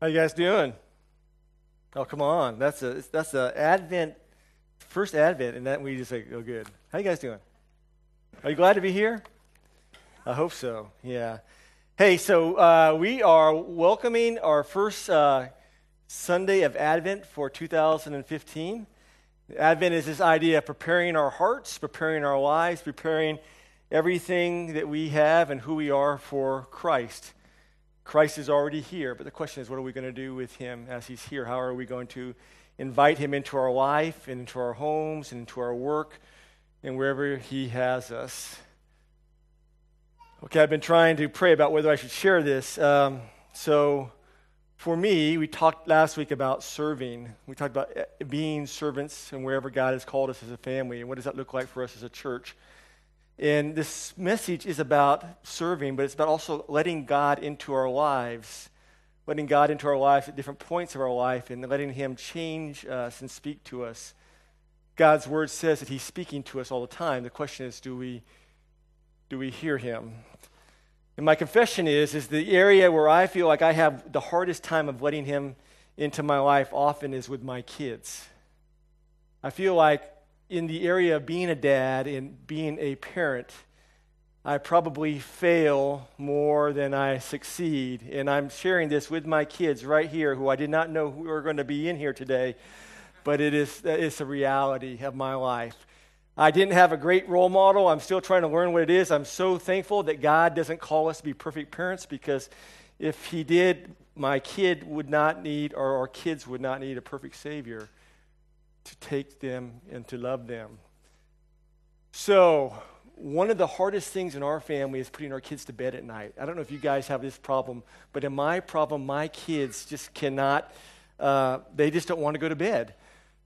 How you guys doing? Oh, come on. That's a that's a Advent first Advent, and that we just like, oh, good. How you guys doing? Are you glad to be here? I hope so. Yeah. Hey, so uh, we are welcoming our first uh, Sunday of Advent for 2015. Advent is this idea of preparing our hearts, preparing our lives, preparing everything that we have and who we are for Christ. Christ is already here, but the question is, what are we going to do with him as he's here? How are we going to invite him into our life and into our homes and into our work and wherever he has us? Okay, I've been trying to pray about whether I should share this. Um, so, for me, we talked last week about serving. We talked about eh, being servants and wherever God has called us as a family, and what does that look like for us as a church. And this message is about serving, but it's about also letting God into our lives, letting God into our lives at different points of our life, and letting Him change us and speak to us. God's word says that He's speaking to us all the time. The question is, do we, do we hear Him? And my confession is, is the area where I feel like I have the hardest time of letting Him into my life often is with my kids. I feel like in the area of being a dad and being a parent, I probably fail more than I succeed. And I'm sharing this with my kids right here, who I did not know who were going to be in here today, but it is it's a reality of my life. I didn't have a great role model. I'm still trying to learn what it is. I'm so thankful that God doesn't call us to be perfect parents because if He did, my kid would not need, or our kids would not need a perfect Savior to take them and to love them. So, one of the hardest things in our family is putting our kids to bed at night. I don't know if you guys have this problem, but in my problem, my kids just cannot, uh, they just don't want to go to bed.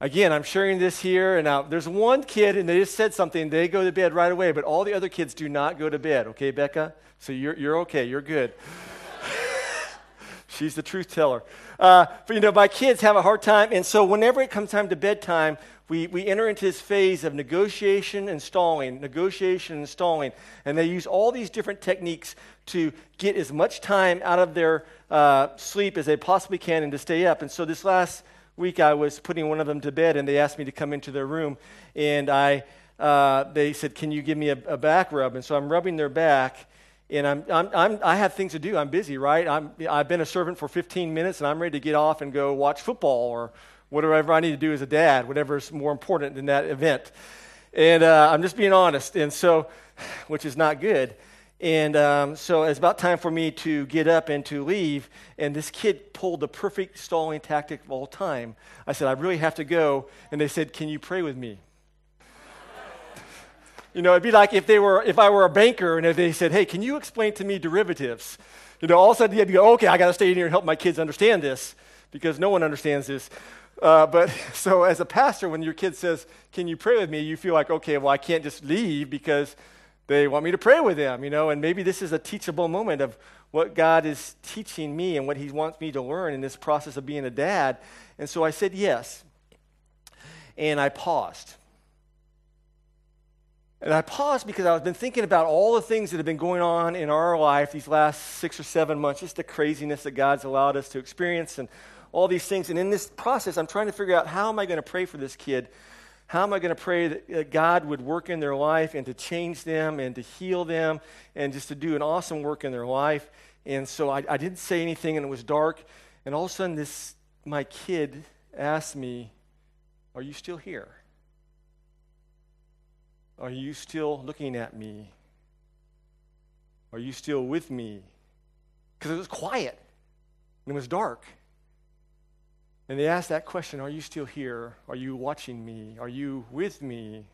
Again, I'm sharing this here, and now there's one kid, and they just said something, they go to bed right away, but all the other kids do not go to bed, okay, Becca? So you're, you're okay, you're good. She's the truth teller. Uh, but you know, my kids have a hard time, and so whenever it comes time to bedtime, we, we enter into this phase of negotiation and stalling, negotiation and stalling. And they use all these different techniques to get as much time out of their uh, sleep as they possibly can and to stay up. And so this last week, I was putting one of them to bed, and they asked me to come into their room. And I, uh, they said, Can you give me a, a back rub? And so I'm rubbing their back and I'm, I'm, I'm, i have things to do. I'm busy, right? I'm, I've been a servant for 15 minutes, and I'm ready to get off and go watch football or whatever I need to do as a dad, whatever is more important than that event. And uh, I'm just being honest, and so, which is not good. And um, so it's about time for me to get up and to leave. And this kid pulled the perfect stalling tactic of all time. I said, I really have to go. And they said, Can you pray with me? You know, it'd be like if they were, if I were a banker and they said, "Hey, can you explain to me derivatives?" You know, all of a sudden you had to go, "Okay, I got to stay in here and help my kids understand this because no one understands this." Uh, but so as a pastor, when your kid says, "Can you pray with me?" you feel like, "Okay, well, I can't just leave because they want me to pray with them." You know, and maybe this is a teachable moment of what God is teaching me and what He wants me to learn in this process of being a dad. And so I said yes, and I paused. And I paused because I've been thinking about all the things that have been going on in our life these last six or seven months, just the craziness that God's allowed us to experience and all these things. And in this process, I'm trying to figure out how am I going to pray for this kid? How am I going to pray that God would work in their life and to change them and to heal them and just to do an awesome work in their life? And so I, I didn't say anything, and it was dark. And all of a sudden, this my kid asked me, "Are you still here?" Are you still looking at me? Are you still with me? Because it was quiet and it was dark. And they asked that question Are you still here? Are you watching me? Are you with me?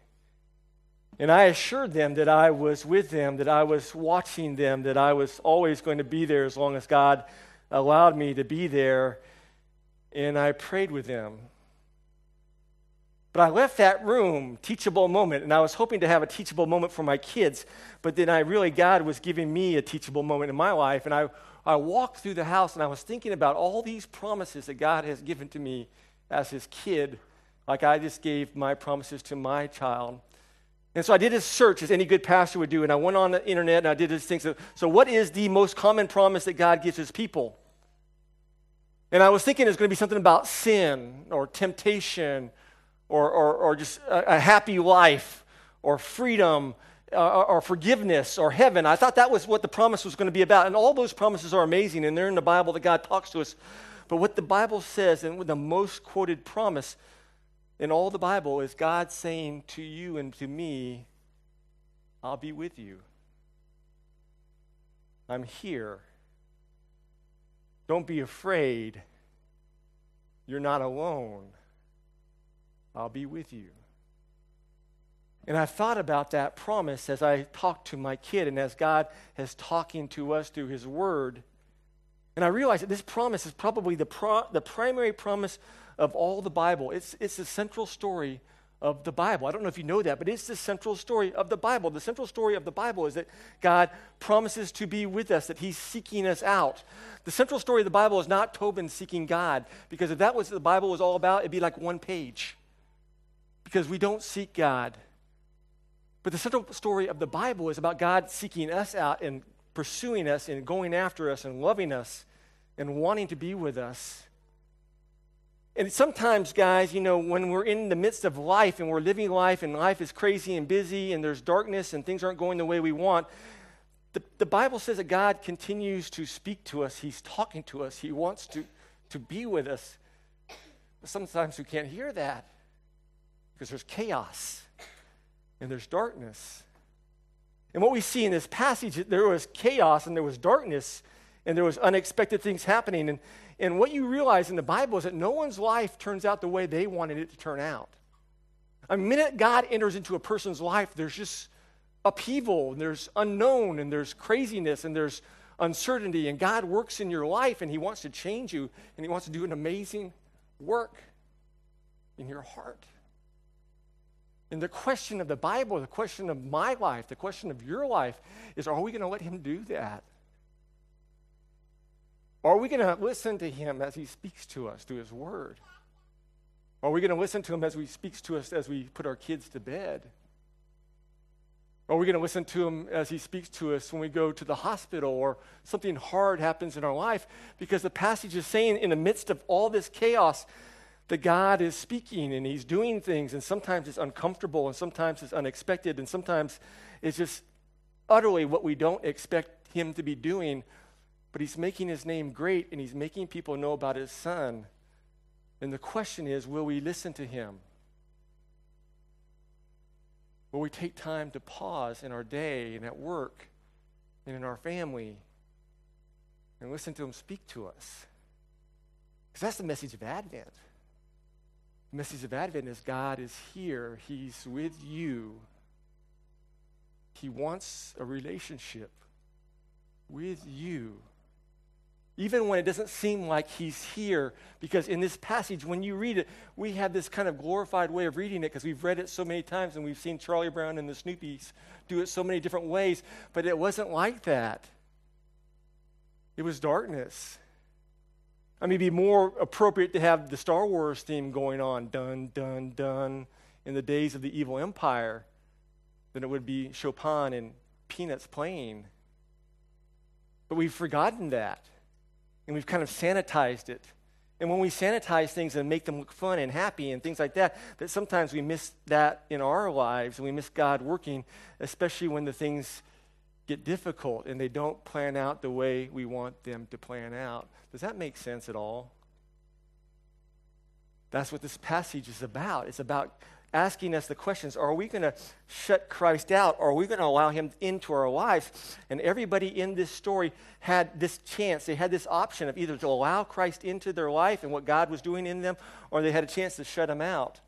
And I assured them that I was with them, that I was watching them, that I was always going to be there as long as God allowed me to be there. And I prayed with them. But I left that room, teachable moment, and I was hoping to have a teachable moment for my kids. But then I really, God was giving me a teachable moment in my life. And I, I walked through the house and I was thinking about all these promises that God has given to me as his kid, like I just gave my promises to my child. And so I did a search, as any good pastor would do, and I went on the internet and I did this thing. So, so what is the most common promise that God gives his people? And I was thinking it's going to be something about sin or temptation or, or, or just a, a happy life or freedom uh, or forgiveness or heaven. I thought that was what the promise was going to be about. And all those promises are amazing, and they're in the Bible that God talks to us. But what the Bible says, and the most quoted promise in all the Bible, is God saying to you and to me, I'll be with you. I'm here. Don't be afraid. You're not alone. I'll be with you. And I thought about that promise as I talked to my kid and as God is talking to us through His Word. And I realized that this promise is probably the, pro- the primary promise of all the Bible. It's, it's the central story of the Bible. I don't know if you know that, but it's the central story of the Bible. The central story of the Bible is that God promises to be with us, that He's seeking us out. The central story of the Bible is not Tobin seeking God, because if that was what the Bible was all about, it'd be like one page. Because we don't seek God. But the central story of the Bible is about God seeking us out and pursuing us and going after us and loving us and wanting to be with us. And sometimes, guys, you know, when we're in the midst of life and we're living life and life is crazy and busy and there's darkness and things aren't going the way we want, the, the Bible says that God continues to speak to us. He's talking to us. He wants to, to be with us. But sometimes we can't hear that because there's chaos and there's darkness. And what we see in this passage, there was chaos and there was darkness and there was unexpected things happening. And, and what you realize in the Bible is that no one's life turns out the way they wanted it to turn out. A minute God enters into a person's life, there's just upheaval, and there's unknown, and there's craziness, and there's uncertainty. And God works in your life, and He wants to change you, and He wants to do an amazing work in your heart. And the question of the Bible, the question of my life, the question of your life is are we going to let Him do that? Are we going to listen to Him as He speaks to us through His Word? Are we going to listen to Him as He speaks to us as we put our kids to bed? Are we going to listen to Him as He speaks to us when we go to the hospital or something hard happens in our life? Because the passage is saying, in the midst of all this chaos, that God is speaking and He's doing things, and sometimes it's uncomfortable, and sometimes it's unexpected, and sometimes it's just utterly what we don't expect Him to be doing. But He's making His name great, and He's making people know about His Son. And the question is will we listen to Him? Will we take time to pause in our day and at work and in our family and listen to Him speak to us? Because that's the message of Advent. The message of Advent is God is here, He's with you. He wants a relationship with you. Even when it doesn't seem like he's here, because in this passage, when you read it, we have this kind of glorified way of reading it because we've read it so many times and we've seen Charlie Brown and the Snoopies do it so many different ways, but it wasn't like that. It was darkness. I mean, it'd be more appropriate to have the Star Wars theme going on, dun, dun, dun, in the days of the evil empire than it would be Chopin and Peanuts playing. But we've forgotten that, and we've kind of sanitized it. And when we sanitize things and make them look fun and happy and things like that, that sometimes we miss that in our lives and we miss God working, especially when the things get difficult and they don't plan out the way we want them to plan out. Does that make sense at all? That's what this passage is about. It's about asking us the questions Are we going to shut Christ out? Or are we going to allow him into our lives? And everybody in this story had this chance. They had this option of either to allow Christ into their life and what God was doing in them, or they had a chance to shut him out.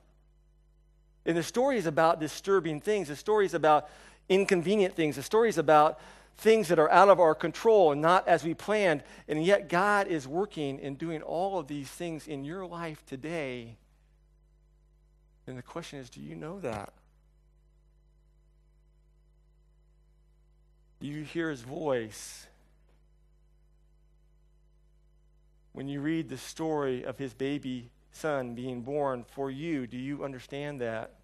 And the story is about disturbing things. The story is about inconvenient things. The story is about things that are out of our control and not as we planned. And yet, God is working and doing all of these things in your life today. And the question is do you know that? Do you hear his voice? When you read the story of his baby son being born for you, do you understand that?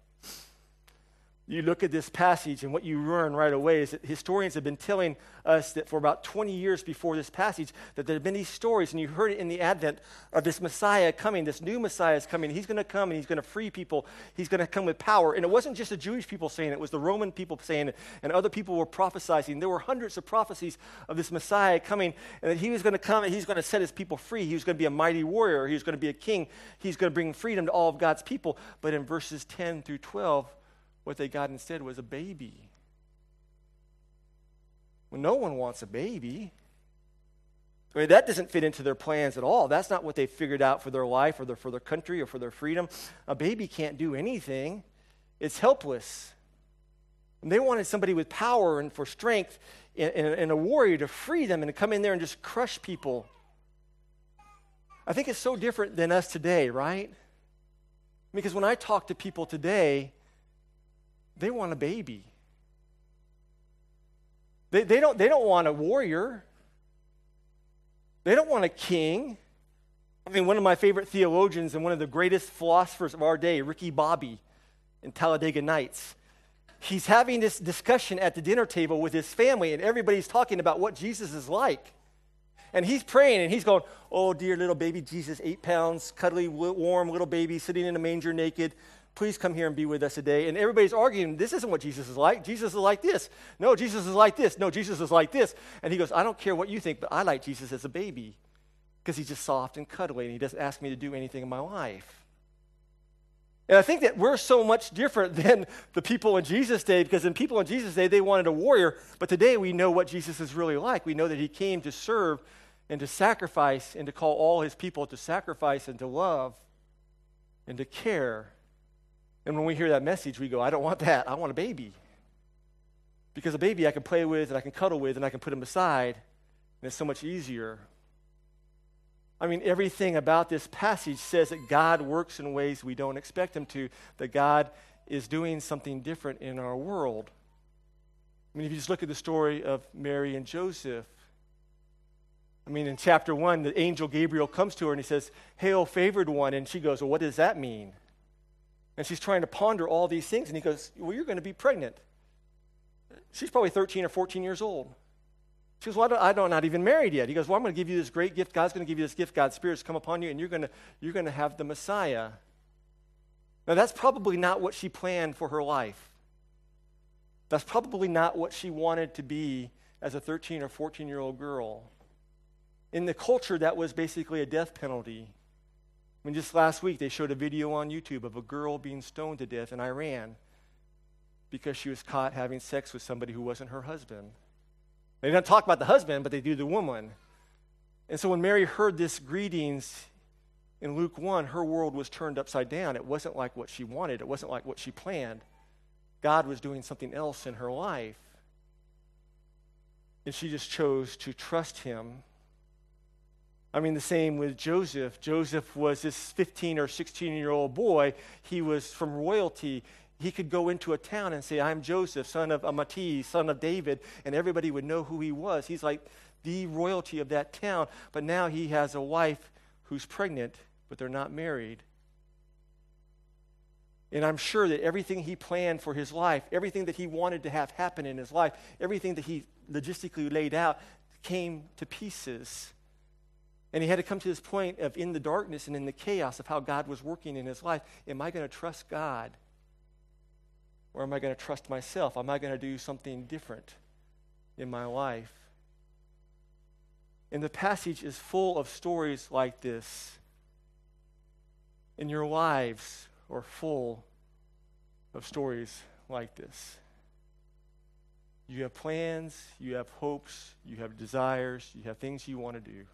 You look at this passage, and what you learn right away is that historians have been telling us that for about 20 years before this passage, that there have been these stories, and you heard it in the advent of this Messiah coming, this new Messiah is coming. He's going to come and he's going to free people. He's going to come with power. And it wasn't just the Jewish people saying it, it was the Roman people saying it, and other people were prophesying. There were hundreds of prophecies of this Messiah coming, and that he was going to come and he's going to set his people free. He was going to be a mighty warrior. He was going to be a king. He's going to bring freedom to all of God's people. But in verses 10 through 12, what they got instead was a baby. Well, no one wants a baby. I mean, that doesn't fit into their plans at all. That's not what they figured out for their life or their, for their country or for their freedom. A baby can't do anything, it's helpless. And they wanted somebody with power and for strength and, and, and a warrior to free them and to come in there and just crush people. I think it's so different than us today, right? Because when I talk to people today, they want a baby. They, they, don't, they don't want a warrior. They don't want a king. I mean, one of my favorite theologians and one of the greatest philosophers of our day, Ricky Bobby in Talladega Nights, he's having this discussion at the dinner table with his family, and everybody's talking about what Jesus is like. And he's praying and he's going, Oh, dear little baby Jesus, eight pounds, cuddly, warm little baby sitting in a manger naked. Please come here and be with us today. And everybody's arguing, this isn't what Jesus is like. Jesus is like this. No, Jesus is like this. No, Jesus is like this. And he goes, I don't care what you think, but I like Jesus as a baby because he's just soft and cuddly and he doesn't ask me to do anything in my life. And I think that we're so much different than the people in Jesus' day because in people in Jesus' day, they wanted a warrior. But today we know what Jesus is really like. We know that he came to serve and to sacrifice and to call all his people to sacrifice and to love and to care and when we hear that message, we go, I don't want that. I want a baby. Because a baby I can play with and I can cuddle with and I can put him aside, and it's so much easier. I mean, everything about this passage says that God works in ways we don't expect him to, that God is doing something different in our world. I mean, if you just look at the story of Mary and Joseph, I mean, in chapter one, the angel Gabriel comes to her and he says, Hail, favored one. And she goes, Well, what does that mean? And she's trying to ponder all these things. And he goes, Well, you're going to be pregnant. She's probably 13 or 14 years old. She goes, Well, I don't, not even married yet. He goes, Well, I'm going to give you this great gift. God's going to give you this gift. God's Spirit's come upon you, and you're going to, you're going to have the Messiah. Now, that's probably not what she planned for her life. That's probably not what she wanted to be as a 13 or 14 year old girl. In the culture, that was basically a death penalty. I mean, just last week they showed a video on YouTube of a girl being stoned to death in Iran because she was caught having sex with somebody who wasn't her husband. They don't talk about the husband, but they do the woman. And so when Mary heard this greetings in Luke 1, her world was turned upside down. It wasn't like what she wanted, it wasn't like what she planned. God was doing something else in her life. And she just chose to trust him I mean, the same with Joseph. Joseph was this 15 or 16 year old boy. He was from royalty. He could go into a town and say, I'm Joseph, son of Amati, son of David, and everybody would know who he was. He's like the royalty of that town. But now he has a wife who's pregnant, but they're not married. And I'm sure that everything he planned for his life, everything that he wanted to have happen in his life, everything that he logistically laid out came to pieces. And he had to come to this point of in the darkness and in the chaos of how God was working in his life. Am I going to trust God? Or am I going to trust myself? Am I going to do something different in my life? And the passage is full of stories like this. And your lives are full of stories like this. You have plans, you have hopes, you have desires, you have things you want to do.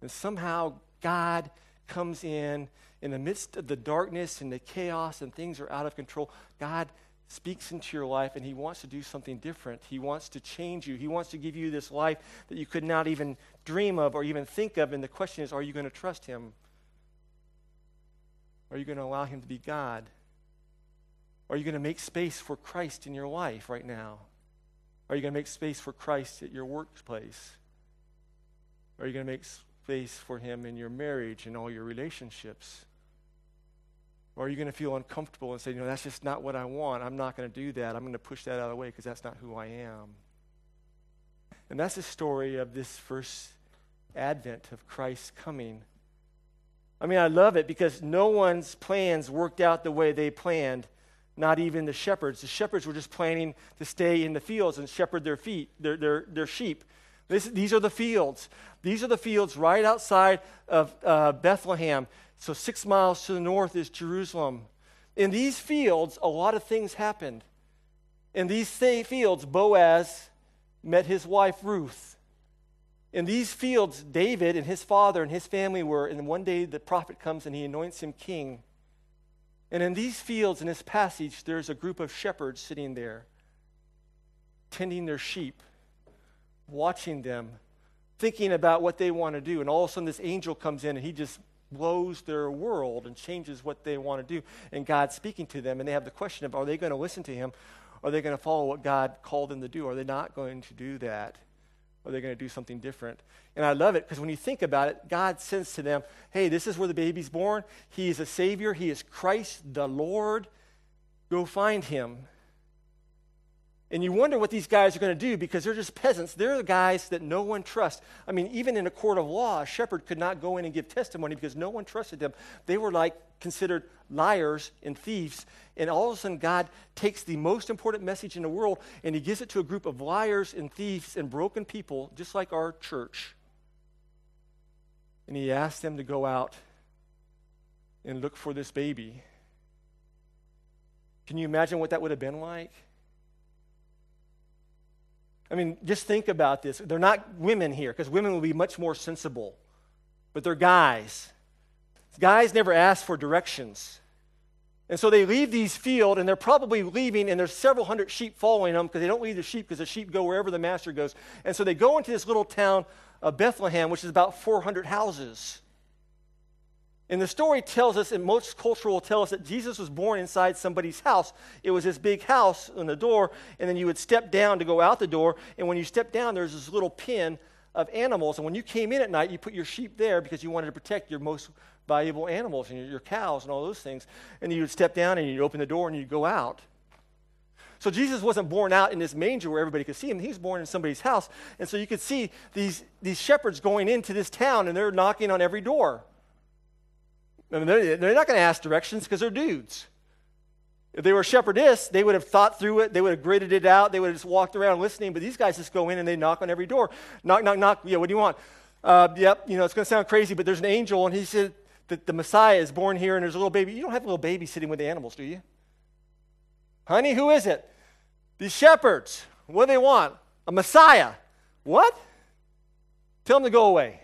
And somehow God comes in in the midst of the darkness and the chaos and things are out of control. God speaks into your life and he wants to do something different. He wants to change you. He wants to give you this life that you could not even dream of or even think of. And the question is are you going to trust him? Are you going to allow him to be God? Are you going to make space for Christ in your life right now? Are you going to make space for Christ at your workplace? Are you going to make space for Him in your marriage and all your relationships? Or are you going to feel uncomfortable and say, you know, that's just not what I want. I'm not going to do that. I'm going to push that out of the way because that's not who I am. And that's the story of this first advent of Christ coming. I mean, I love it because no one's plans worked out the way they planned, not even the shepherds. The shepherds were just planning to stay in the fields and shepherd their feet, their, their, their sheep. This, these are the fields. These are the fields right outside of uh, Bethlehem. So, six miles to the north is Jerusalem. In these fields, a lot of things happened. In these fields, Boaz met his wife Ruth. In these fields, David and his father and his family were, and one day the prophet comes and he anoints him king. And in these fields, in this passage, there's a group of shepherds sitting there, tending their sheep, watching them, thinking about what they want to do. And all of a sudden, this angel comes in and he just blows their world and changes what they want to do. And God's speaking to them, and they have the question of are they going to listen to him? Are they going to follow what God called them to do? Are they not going to do that? Are they going to do something different? And I love it because when you think about it, God says to them, hey, this is where the baby's born. He is a Savior, He is Christ the Lord. Go find Him. And you wonder what these guys are going to do because they're just peasants. They're the guys that no one trusts. I mean, even in a court of law, a shepherd could not go in and give testimony because no one trusted them. They were like considered liars and thieves. And all of a sudden, God takes the most important message in the world and he gives it to a group of liars and thieves and broken people, just like our church. And he asks them to go out and look for this baby. Can you imagine what that would have been like? I mean, just think about this. They're not women here, because women will be much more sensible, but they're guys. Guys never ask for directions. And so they leave these fields, and they're probably leaving, and there's several hundred sheep following them because they don't leave the sheep because the sheep go wherever the master goes. And so they go into this little town of Bethlehem, which is about 400 houses. And the story tells us, and most culture will tell us, that Jesus was born inside somebody's house. It was this big house on the door, and then you would step down to go out the door. And when you step down, there's this little pen of animals. And when you came in at night, you put your sheep there because you wanted to protect your most valuable animals and your, your cows and all those things. And you would step down and you'd open the door and you'd go out. So Jesus wasn't born out in this manger where everybody could see him. He was born in somebody's house. And so you could see these, these shepherds going into this town and they're knocking on every door. I mean, they're, they're not going to ask directions because they're dudes. If they were shepherdess, they would have thought through it. They would have gritted it out. They would have just walked around listening. But these guys just go in and they knock on every door. Knock, knock, knock. Yeah, what do you want? Uh, yep, you know, it's going to sound crazy, but there's an angel, and he said that the Messiah is born here, and there's a little baby. You don't have a little baby sitting with the animals, do you? Honey, who is it? These shepherds. What do they want? A Messiah. What? Tell them to go away.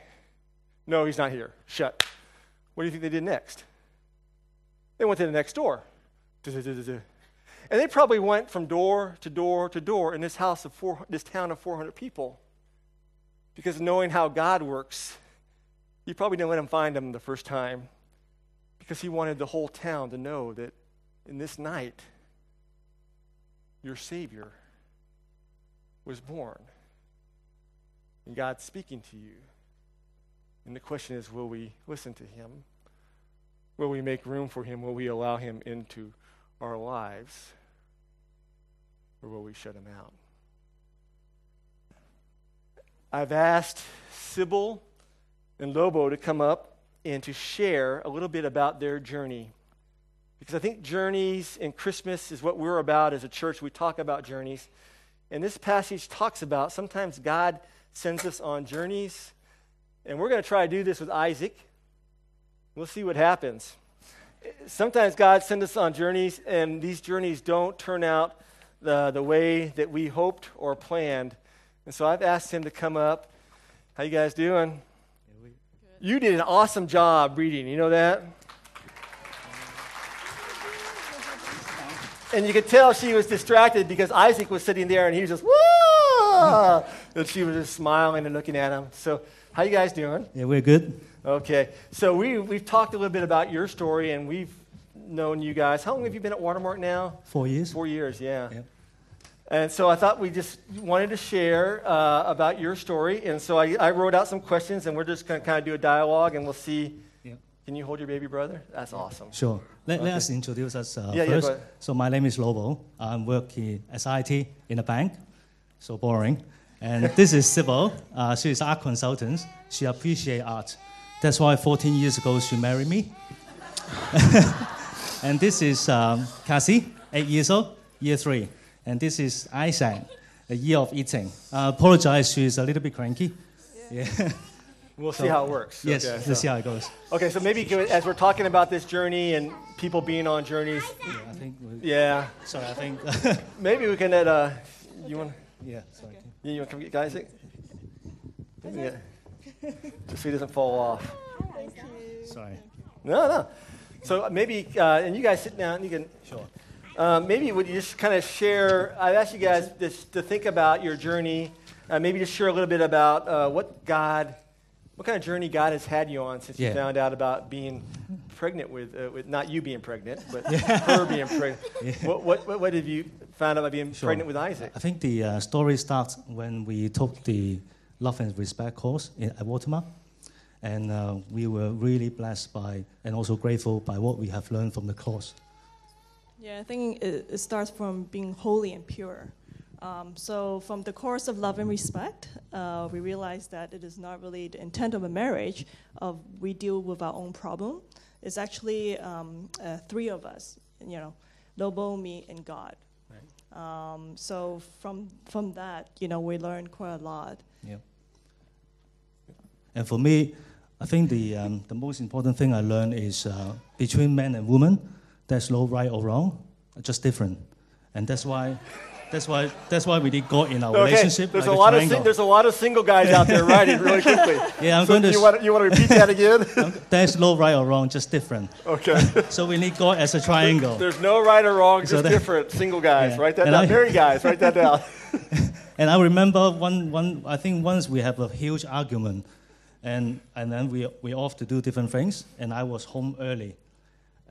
No, he's not here. Shut. What do you think they did next? They went to the next door. And they probably went from door to door to door in this house of four, this town of 400 people. Because knowing how God works, he probably didn't let them find them the first time because he wanted the whole town to know that in this night, your Savior was born. And God's speaking to you. And the question is will we listen to him? Will we make room for him? Will we allow him into our lives? Or will we shut him out? I've asked Sybil and Lobo to come up and to share a little bit about their journey. Because I think journeys and Christmas is what we're about as a church. We talk about journeys. And this passage talks about sometimes God sends us on journeys and we're going to try to do this with Isaac. We'll see what happens. Sometimes God sends us on journeys, and these journeys don't turn out the, the way that we hoped or planned. And so I've asked him to come up. How you guys doing? You did an awesome job reading. You know that? And you could tell she was distracted because Isaac was sitting there and he was just, whoa! and she was just smiling and looking at him. So how you guys doing? Yeah, we're good. Okay. So we, we've talked a little bit about your story, and we've known you guys. How long have you been at Watermark now? Four years. Four years, yeah. Yep. And so I thought we just wanted to share uh, about your story. And so I, I, wrote out some questions, and we're just going to kind of do a dialogue, and we'll see yep. Can you hold your baby brother? That's awesome. Sure. Let, Okay. let us introduce us uh, Yeah, yeah, first. so my name is Lobo. I'm working as IT in a bank. So boring. And this is Sybil. Uh, she is art consultant. She appreciates art. That's why 14 years ago she married me. and this is um, Cassie, eight years old, year three. And this is Isaac, a year of eating. I apologize, she's a little bit cranky. Yeah. We'll So- see how it works. yes, Okay, let's so- see how it goes. Okay, so maybe give it- as we're talking about this journey and people being on journeys, Yeah, I think. We, yeah, Sorry, I think. maybe we can let, uh, you want, yeah, sorry. You want to come get Isaac? Yeah. Just so he doesn't fall off. Sorry. No, no. So maybe, uh, and you guys sit down, you can, Sure. Um, maybe would you just kind of share? I've asked you guys this, to think about your journey. Uh, maybe just share a little bit about uh, what God, what kind of journey God has had you on since you found out about being pregnant with, uh, with not you being pregnant, but her being pregnant. What, what, what, what have you found out about being Sure. pregnant with Isaac? I think the uh, story starts when we took the Love and Respect course in, at Watermark. And uh, we were really blessed by and also grateful by what we have learned from the course. Yeah, I think it, it starts from being holy and pure. Um, so, from the course of love and respect, uh, we realize that it is not really the intent of a marriage of we deal with our own problem. It's actually um, uh, three of us, you know, Lobo, me, and God. Um, so from from that, you know, we learned quite a lot. Yeah. And for me, I think the, um, the most important thing I learned is uh, between men and women, there's no right or wrong, just different. And that's why, that's why, that's why we need God in our Okay, relationship. there's like a lot of triangle. there's a lot of single guys out there writing really quickly. Yeah, I'm so going to. you want you want to repeat that again? Um, There's no right or wrong, just different. okay. So we need God as a triangle. There's no right or wrong, So just that- different. Single guys. Yeah. Write that And down. I- Married guys. Write that down. And I remember one, one, I think once we have a huge argument, and, and then we, we off to do different things, and I was home early,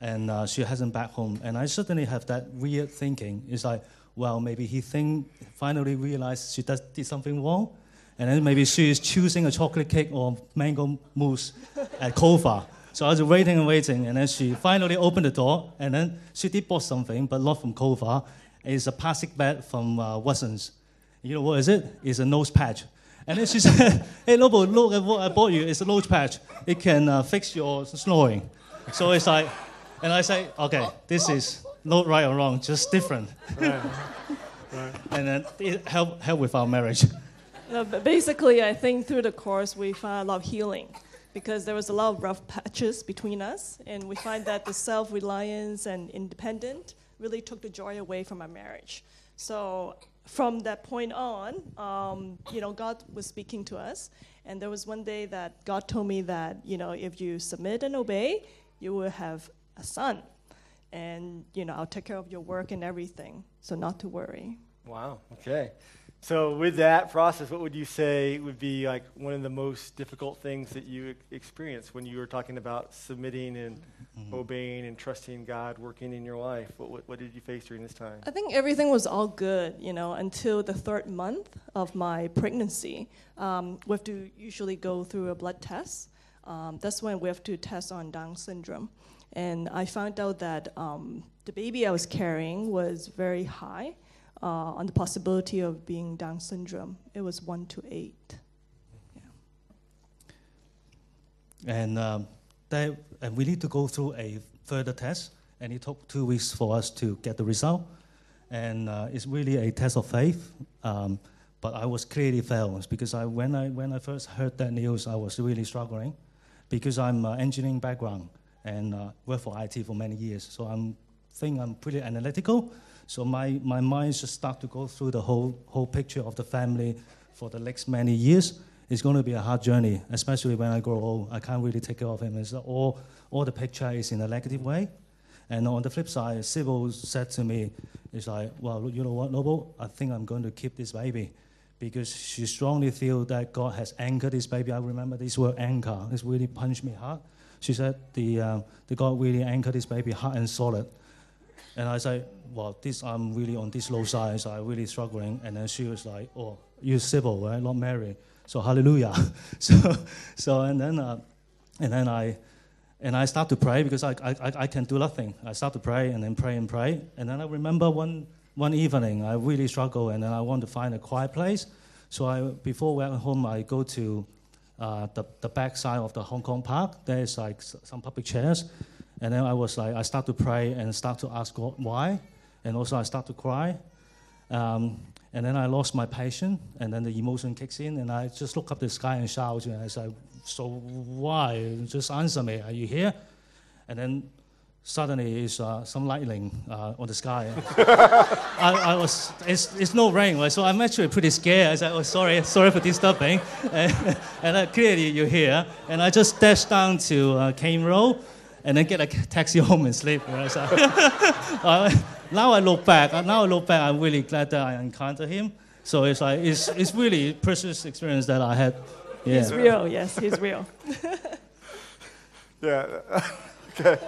and uh, she hasn't back home, and I suddenly have that weird thinking. It's like, well, maybe he think, finally realized she does, did something wrong, and then maybe she is choosing a chocolate cake or mango mousse at Kofa. So I was waiting and waiting, and then she finally opened the door, and then she did bought something, but not from Kofa. It's a plastic bag from uh, Watson's. You know what is it? It's a nose patch. And then she said, hey, Lobo, look at what I bought you. It's a nose patch. It can uh, fix your snoring. So it's like, and I say, okay, this is not right or wrong, just different. And then it help, help with our marriage. No, but basically, I think through the course we find a lot of healing because there was a lot of rough patches between us, and we find that the self-reliance and independent really took the joy away from our marriage. So from that point on, um, you know, God was speaking to us, and there was one day that God told me that you know if you submit and obey, you will have a son, and you know I'll take care of your work and everything, so not to worry. Wow. Okay. So with that process, what would you say would be like one of the most difficult things that you experienced when you were talking about submitting and obeying and trusting God working in your life? What, what, what did you face during this time? I think everything was all good, you know, until the third month of my pregnancy. Um, we have to usually go through a blood test. Um, that's when we have to test on Down syndrome. And I found out that um, the baby I was carrying was very high uh, on the possibility of being Down syndrome. It was one to eight. Yeah. And, um, that, and we need to go through a further test, and it took two weeks for us to get the result. And uh, it's really a test of faith. Um, but I was clearly failed because I, when, I, when I first heard that news, I was really struggling because I'm uh, engineering background and uh, worked for IT for many years. So I'm think I'm pretty analytical. So my, my mind just start to go through the whole, whole picture of the family for the next many years. It's going to be a hard journey, especially when I grow old. I can't really take care of him. It's all, all the picture is in a negative way. And on the flip side, Sybil said to me, it's like, well, you know what, Lobo, I think I'm going to keep this baby because she strongly feel that God has anchored this baby. I remember this word anchor. It's really punched me hard. She said the, uh, the God really anchored this baby hard and solid. And I said, well, this I'm really on this low side, so I'm really struggling. And then she was like, oh, you're Sybil, right, not Mary. So hallelujah. so, so and then, uh, and then I, and I start to pray because I, I, I can do nothing. I start to pray and then pray and pray. And then I remember one, one evening I really struggle and then I want to find a quiet place. So I, before we went home, I go to uh, the, the back side of the Hong Kong Park. There's like some public chairs. And then I was like, I start to pray and start to ask God why. And also I start to cry. Um, and then I lost my patience, and then the emotion kicks in, and I just look up the sky and shout, and I said, so why? Just answer me. Are you here? And then suddenly it's uh, some lightning uh, on the sky. I, I, was, it's, it's no rain, right? so I'm actually pretty scared. I said, oh, sorry, sorry for disturbing. and, and uh, clearly you're here. And I just dashed down to uh, Caine Road and then get a taxi home and sleep. Right? So, uh, now I look back, uh, now I look back, I'm really glad that I encountered him. So it's like, it's, it's really precious experience that I had. Yeah. He's real, yes, he's real. yeah, okay.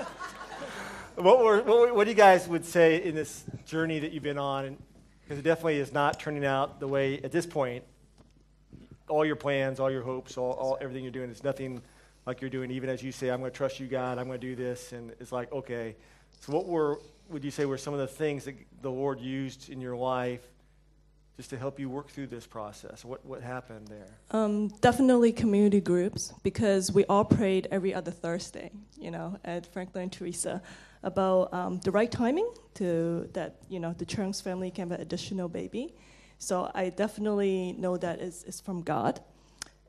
What, were, what, what do you guys would say in this journey that you've been on? Because it definitely is not turning out the way, at this point, all your plans, all your hopes, all, all everything you're doing, is nothing like you're doing, even as you say, I'm going to trust you, God, I'm going to do this. And it's like, okay. So, what were, would you say, were some of the things that the Lord used in your life just to help you work through this process? What, what happened there? Um, definitely community groups because we all prayed every other Thursday, you know, at Franklin and Teresa about um, the right timing to that, you know, the Chung's family can have an additional baby. So I definitely know that it's, it's from God.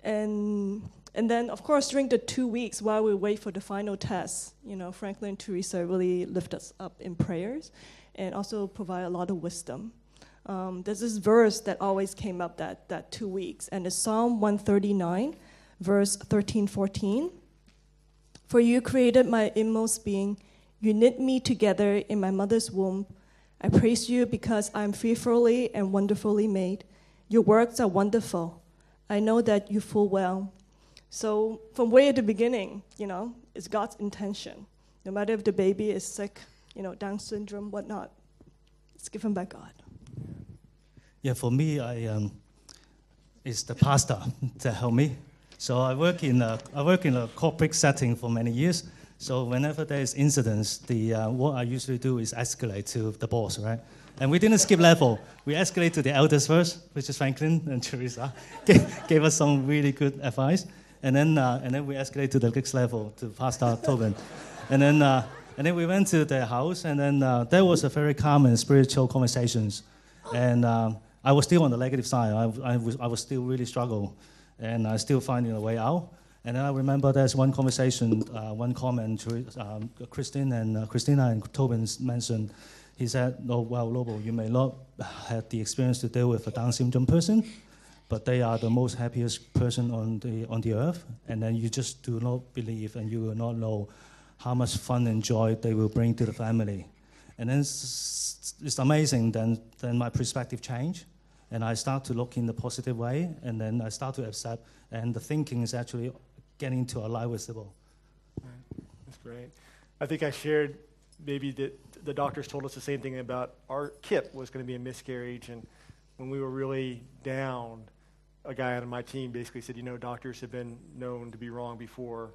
And, and then, of course, during the two weeks while we wait for the final test, you know, Franklin and Teresa really lift us up in prayers and also provide a lot of wisdom um, there's this verse that always came up that, that two weeks, and it's Psalm 139, verse 13, 14. For you created my inmost being, you knit me together in my mother's womb. I praise you because I am fearfully and wonderfully made. Your works are wonderful. I know that you full well. So, from way at the beginning, you know, it's God's intention. No matter if the baby is sick, you know, Down syndrome, whatnot, it's given by God. Yeah, for me, I um, it's the pastor that helped me. So I work in a, I work in a corporate setting for many years. So whenever there is incidents, the uh, what I usually do is escalate to the boss, right? And we didn't skip level. We escalate to the elders first, which is Franklin and Teresa, gave, gave us some really good advice. And then, uh, and then we escalate to the next level to Pastor Tobin. And then, uh, and then we went to their house, and then uh, there was a very calm and spiritual conversations. And um, I was still on the negative side. I, I, was, I was still really struggle, and I still finding a way out. And then I remember there's one conversation, uh, one comment, um, Christine and uh, Christina and Tobin mentioned. He said, "Oh well, Lobo, you may not have the experience to deal with a Down syndrome person, but they are the most happiest person on the on the earth. And then you just do not believe, and you will not know how much fun and joy they will bring to the family. And then it's, it's amazing. Then then my perspective changed and I start to look in the positive way, and then I start to accept, and the thinking is actually getting to align with Sybil. That's great. I think I shared maybe that the doctors told us the same thing about our Kip was going to be a miscarriage, and when we were really down, a guy on my team basically said, you know, doctors have been known to be wrong before,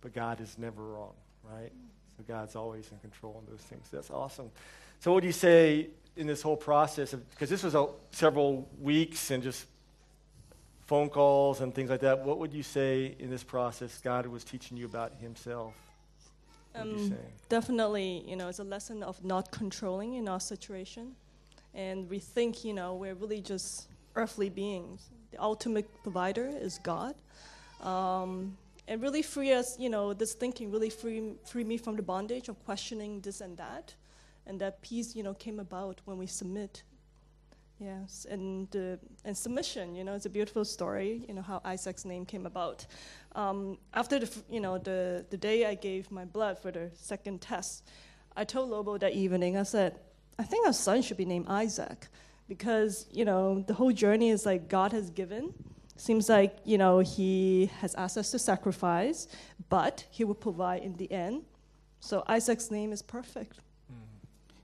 but God is never wrong, right? So God's always in control of those things. That's awesome. So, what do you say in this whole process because this was a, several weeks and just phone calls and things like that what would you say in this process god was teaching you about himself? Um, you definitely you know it's a lesson of not controlling in our situation. And we think you know we're really just earthly beings. The ultimate provider is god. Um, and really free us you know this thinking really free, free me from the bondage of questioning this and that. And that peace, you know, came about when we submit. Yes, and uh, and submission, you know, it's a beautiful story. You know how Isaac's name came about. Um, after the, you know, the the day I gave my blood for the second test, I told Lobo that evening. I said, I think our son should be named Isaac, because you know the whole journey is like God has given. Seems like you know He has asked us to sacrifice, but He will provide in the end. So Isaac's name is perfect.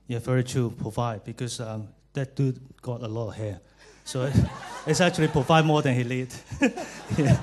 Yeah, very true. Provide because um, that dude got a lot of hair, so it's actually provide more than he need. yeah.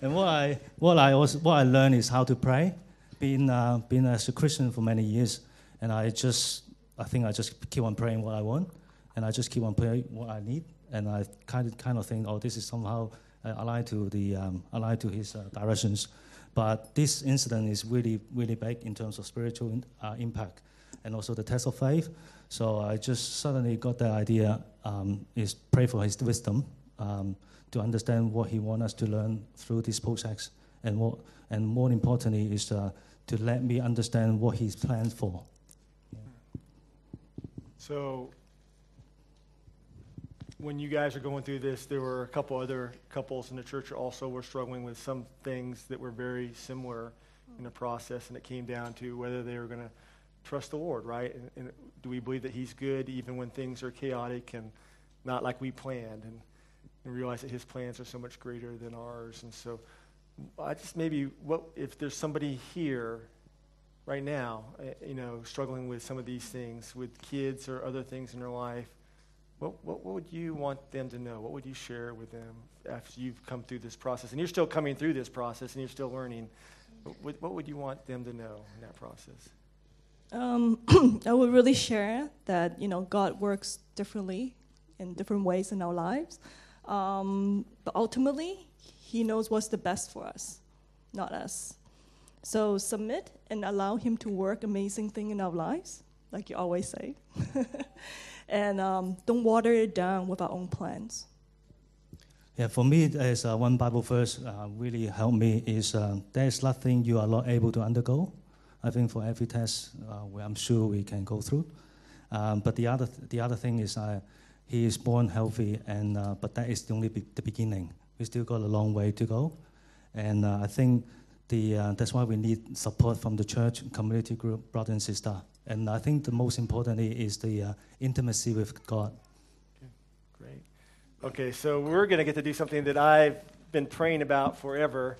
And what I what I also what I learned is how to pray, been uh, been as a Christian for many years, and I just I think I just keep on praying what I want, and I just keep on praying what I need, and I kind of kind of think, oh, this is somehow uh, aligned to the um, aligned to His uh, directions. But this incident is really really big in terms of spiritual in, uh, impact, and also the test of faith. So I just suddenly got the idea um, is pray for His wisdom um, to understand what He wants us to learn through this process, and what and more importantly is uh, to let me understand what He's planned for. So, when you guys are going through this, there were a couple other couples in the church also were struggling with some things that were very similar in the process, and it came down to whether they were going to trust the Lord, right? And, and, do we believe that He's good even when things are chaotic and not like we planned, and, and realize that His plans are so much greater than ours? And so, I just maybe what if there's somebody here right now, eh, you know, struggling with some of these things with kids or other things in their life, what, what, what, would you want them to know? What would you share with them after you've come through this process? And you're still coming through this process and you're still learning. What, what would you want them to know in that process? Um, I would really share that, you know, God works differently in different ways in our lives. Um, but ultimately, He knows what's the best for us, not us. So submit and allow Him to work amazing thing in our lives, like you always say. and um, don't water it down with our own plans. Yeah, for me, as uh, one Bible verse uh, really helped me is uh, there is nothing you are not able to undergo. I think for every test, uh, I'm sure we can go through. Um, but the other, th- the other thing is uh, he is born healthy, and uh, but that is the only be- the beginning. We still got a long way to go, and I think the, that's why we need support from the church, community group, brother and sister. And I think the most importantly is the intimacy with God. Great. Okay, so we're going to get to do something that I've been praying about forever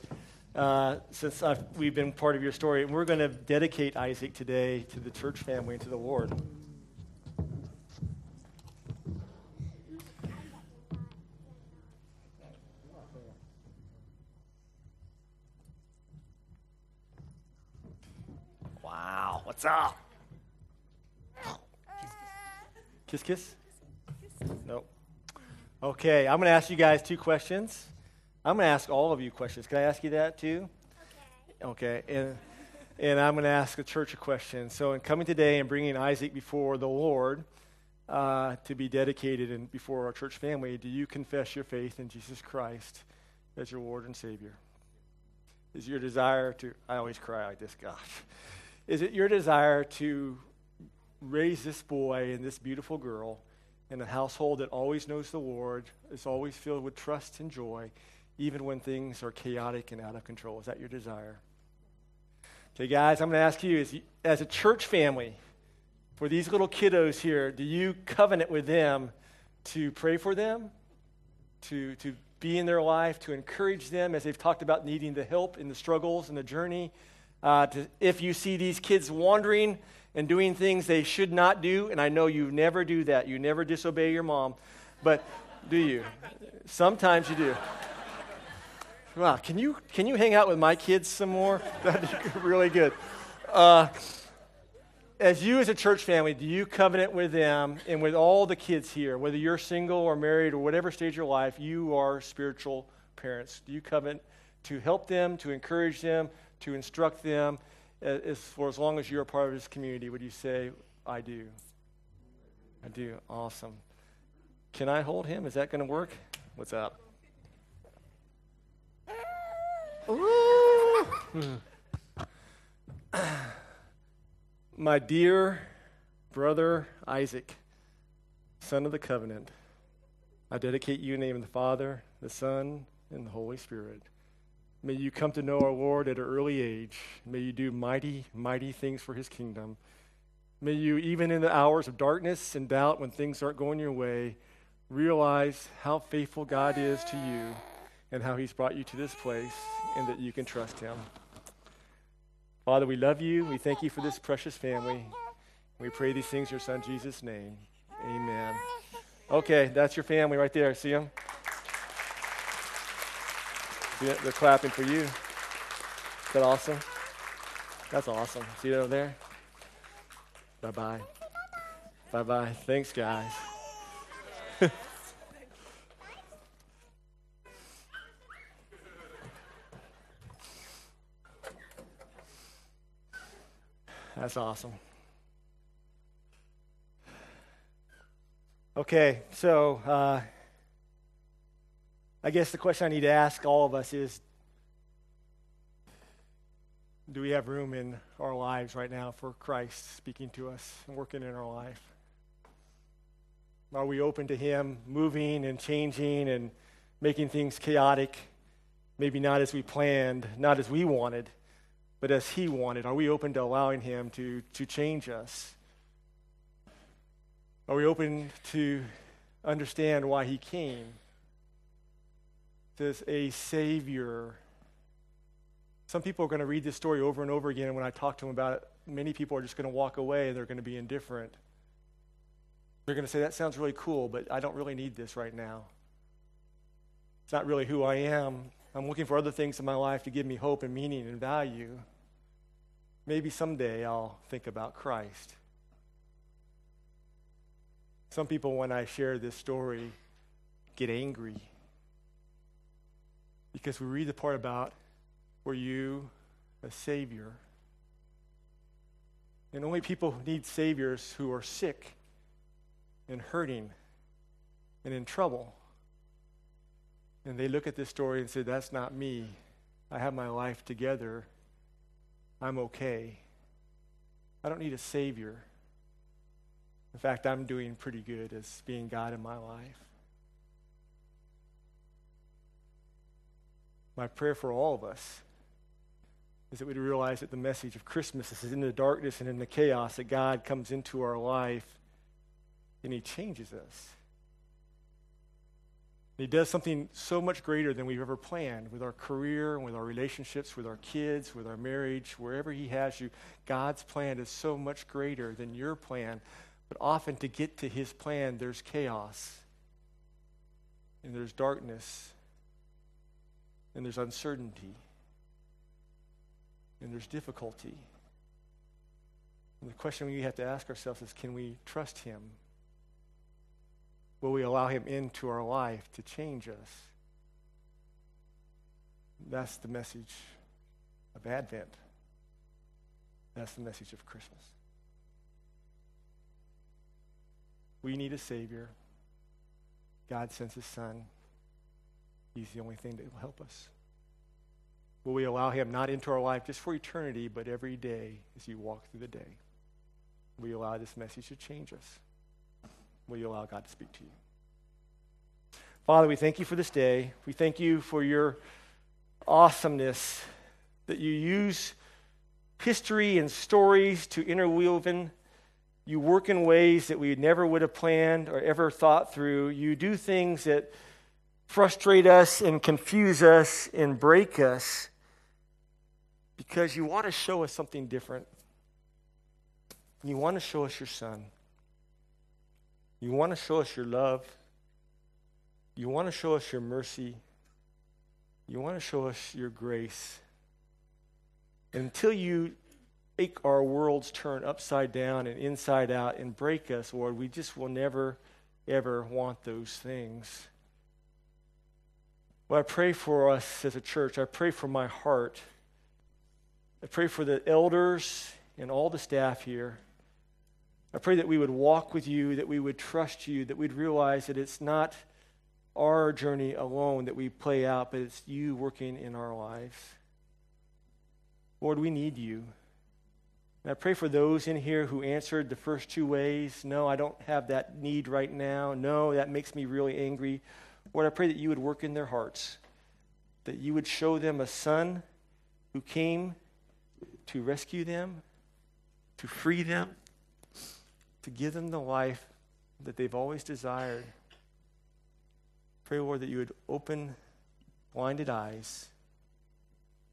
uh, since I've, we've been part of your story. And we're going to dedicate Isaac today to the church family and to the Lord. Wow, what's up? Kiss, kiss? Nope. Okay, I'm going to ask you guys two questions. I'm going to ask all of you questions. Can I ask you that too? Okay. Okay. And, and I'm going to ask the church a question. So, in coming today and bringing Isaac before the Lord uh, to be dedicated and before our church family, do you confess your faith in Jesus Christ as your Lord and Savior? Is your desire to, I always cry like this, gosh. Is it your desire to raise this boy and this beautiful girl in a household that always knows the Lord, is always filled with trust and joy, even when things are chaotic and out of control? Is that your desire? Okay, guys, I'm going to ask you as, as a church family, for these little kiddos here, do you covenant with them to pray for them, to, to be in their life, to encourage them as they've talked about needing the help in the struggles and the journey? uh, to, if you see these kids wandering and doing things they should not do, and I know you never do that, you never disobey your mom, but do you? Sometimes you do. Wow, can you, can you hang out with my kids some more? That'd be really good. Uh, as you, as a church family, do you covenant with them and with all the kids here, whether you're single or married or whatever stage of your life, you are spiritual parents? Do you covenant to help them, to encourage them, to instruct them as, for as long as you're a part of this community, would you say, I do? I do. Awesome. Can I hold him? Is that going to work? What's up? My dear brother Isaac, son of the covenant, I dedicate you in the name of the Father, the Son, and the Holy Spirit. May you come to know our Lord at an early age. May you do mighty, mighty things for his kingdom. May you, even in the hours of darkness and doubt when things aren't going your way, realize how faithful God is to you and how he's brought you to this place and that you can trust him. Father, we love you. We thank you for this precious family. We pray these things in your son Jesus' name. Amen. Okay, that's your family right there. See them? They're clapping for you. Is that awesome? That's awesome. See it over there? Bye bye. Bye bye. Thanks, guys. That's awesome. Okay, so uh, I guess the question I need to ask all of us is do we have room in our lives right now for Christ speaking to us and working in our life? Are we open to Him moving and changing and making things chaotic? Maybe not as we planned, not as we wanted, but as He wanted. Are we open to allowing Him to, to change us? Are we open to understand why He came? As a Savior some people are going to read this story over and over again, and when I talk to them about it, many people are just going to walk away and they're going to be indifferent. They're going to say, That sounds really cool, but I don't really need this right now. It's not really who I am. I'm looking for other things in my life to give me hope and meaning and value. Maybe someday I'll think about Christ. Some people, when I share this story, get angry because we read the part about were you a Savior? And only people need Saviors who are sick and hurting and in trouble. And they look at this story and say, That's not me. I have my life together. I'm okay. I don't need a Savior. In fact, I'm doing pretty good as being God in my life. My prayer for all of us is that we realize that the message of Christmas is in the darkness and in the chaos that God comes into our life and He changes us. He does something so much greater than we've ever planned with our career, with our relationships, with our kids, with our marriage, wherever He has you. God's plan is so much greater than your plan. But often to get to His plan, there's chaos, and there's darkness, and there's uncertainty and there's difficulty. And the question we have to ask ourselves is can we trust Him? Will we allow Him into our life to change us? That's the message of Advent. That's the message of Christmas. We need a Savior. God sends His Son. He's the only thing that will help us. Will we allow him not into our life just for eternity, but every day as you walk through the day? Will you allow this message to change us? Will you allow God to speak to you? Father, we thank you for this day. We thank you for your awesomeness that you use history and stories to interweave You work in ways that we never would have planned or ever thought through. You do things that frustrate us and confuse us and break us because you want to show us something different. You want to show us your son. You want to show us your love. You want to show us your mercy. You want to show us your grace. Until you make our worlds turn upside down and inside out and break us, Lord, we just will never, ever want those things. Well, I pray for us as a church. I pray for my heart I pray for the elders and all the staff here. I pray that we would walk with you, that we would trust you, that we'd realize that it's not our journey alone that we play out, but it's you working in our lives. Lord, we need you. And I pray for those in here who answered the first two ways. No, I don't have that need right now. No, that makes me really angry. Lord, I pray that you would work in their hearts, that you would show them a son who came to rescue them, to free them, to give them the life that they've always desired. Pray, Lord, that you would open blinded eyes,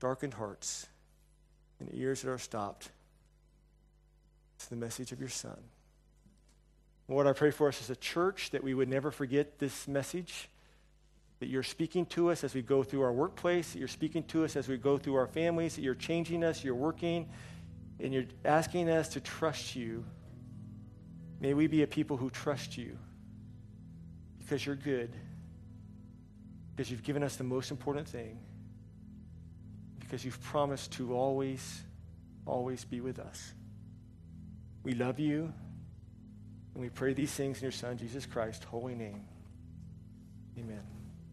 darkened hearts, and ears that are stopped to the message of your Son. Lord, I pray for us as a church that we would never forget this message that you're speaking to us as we go through our workplace, that you're speaking to us as we go through our families, that you're changing us, you're working and you're asking us to trust you, may we be a people who trust you because you're good, because you've given us the most important thing, because you've promised to always, always be with us. We love you, and we pray these things in your Son, Jesus Christ, holy name. Amen.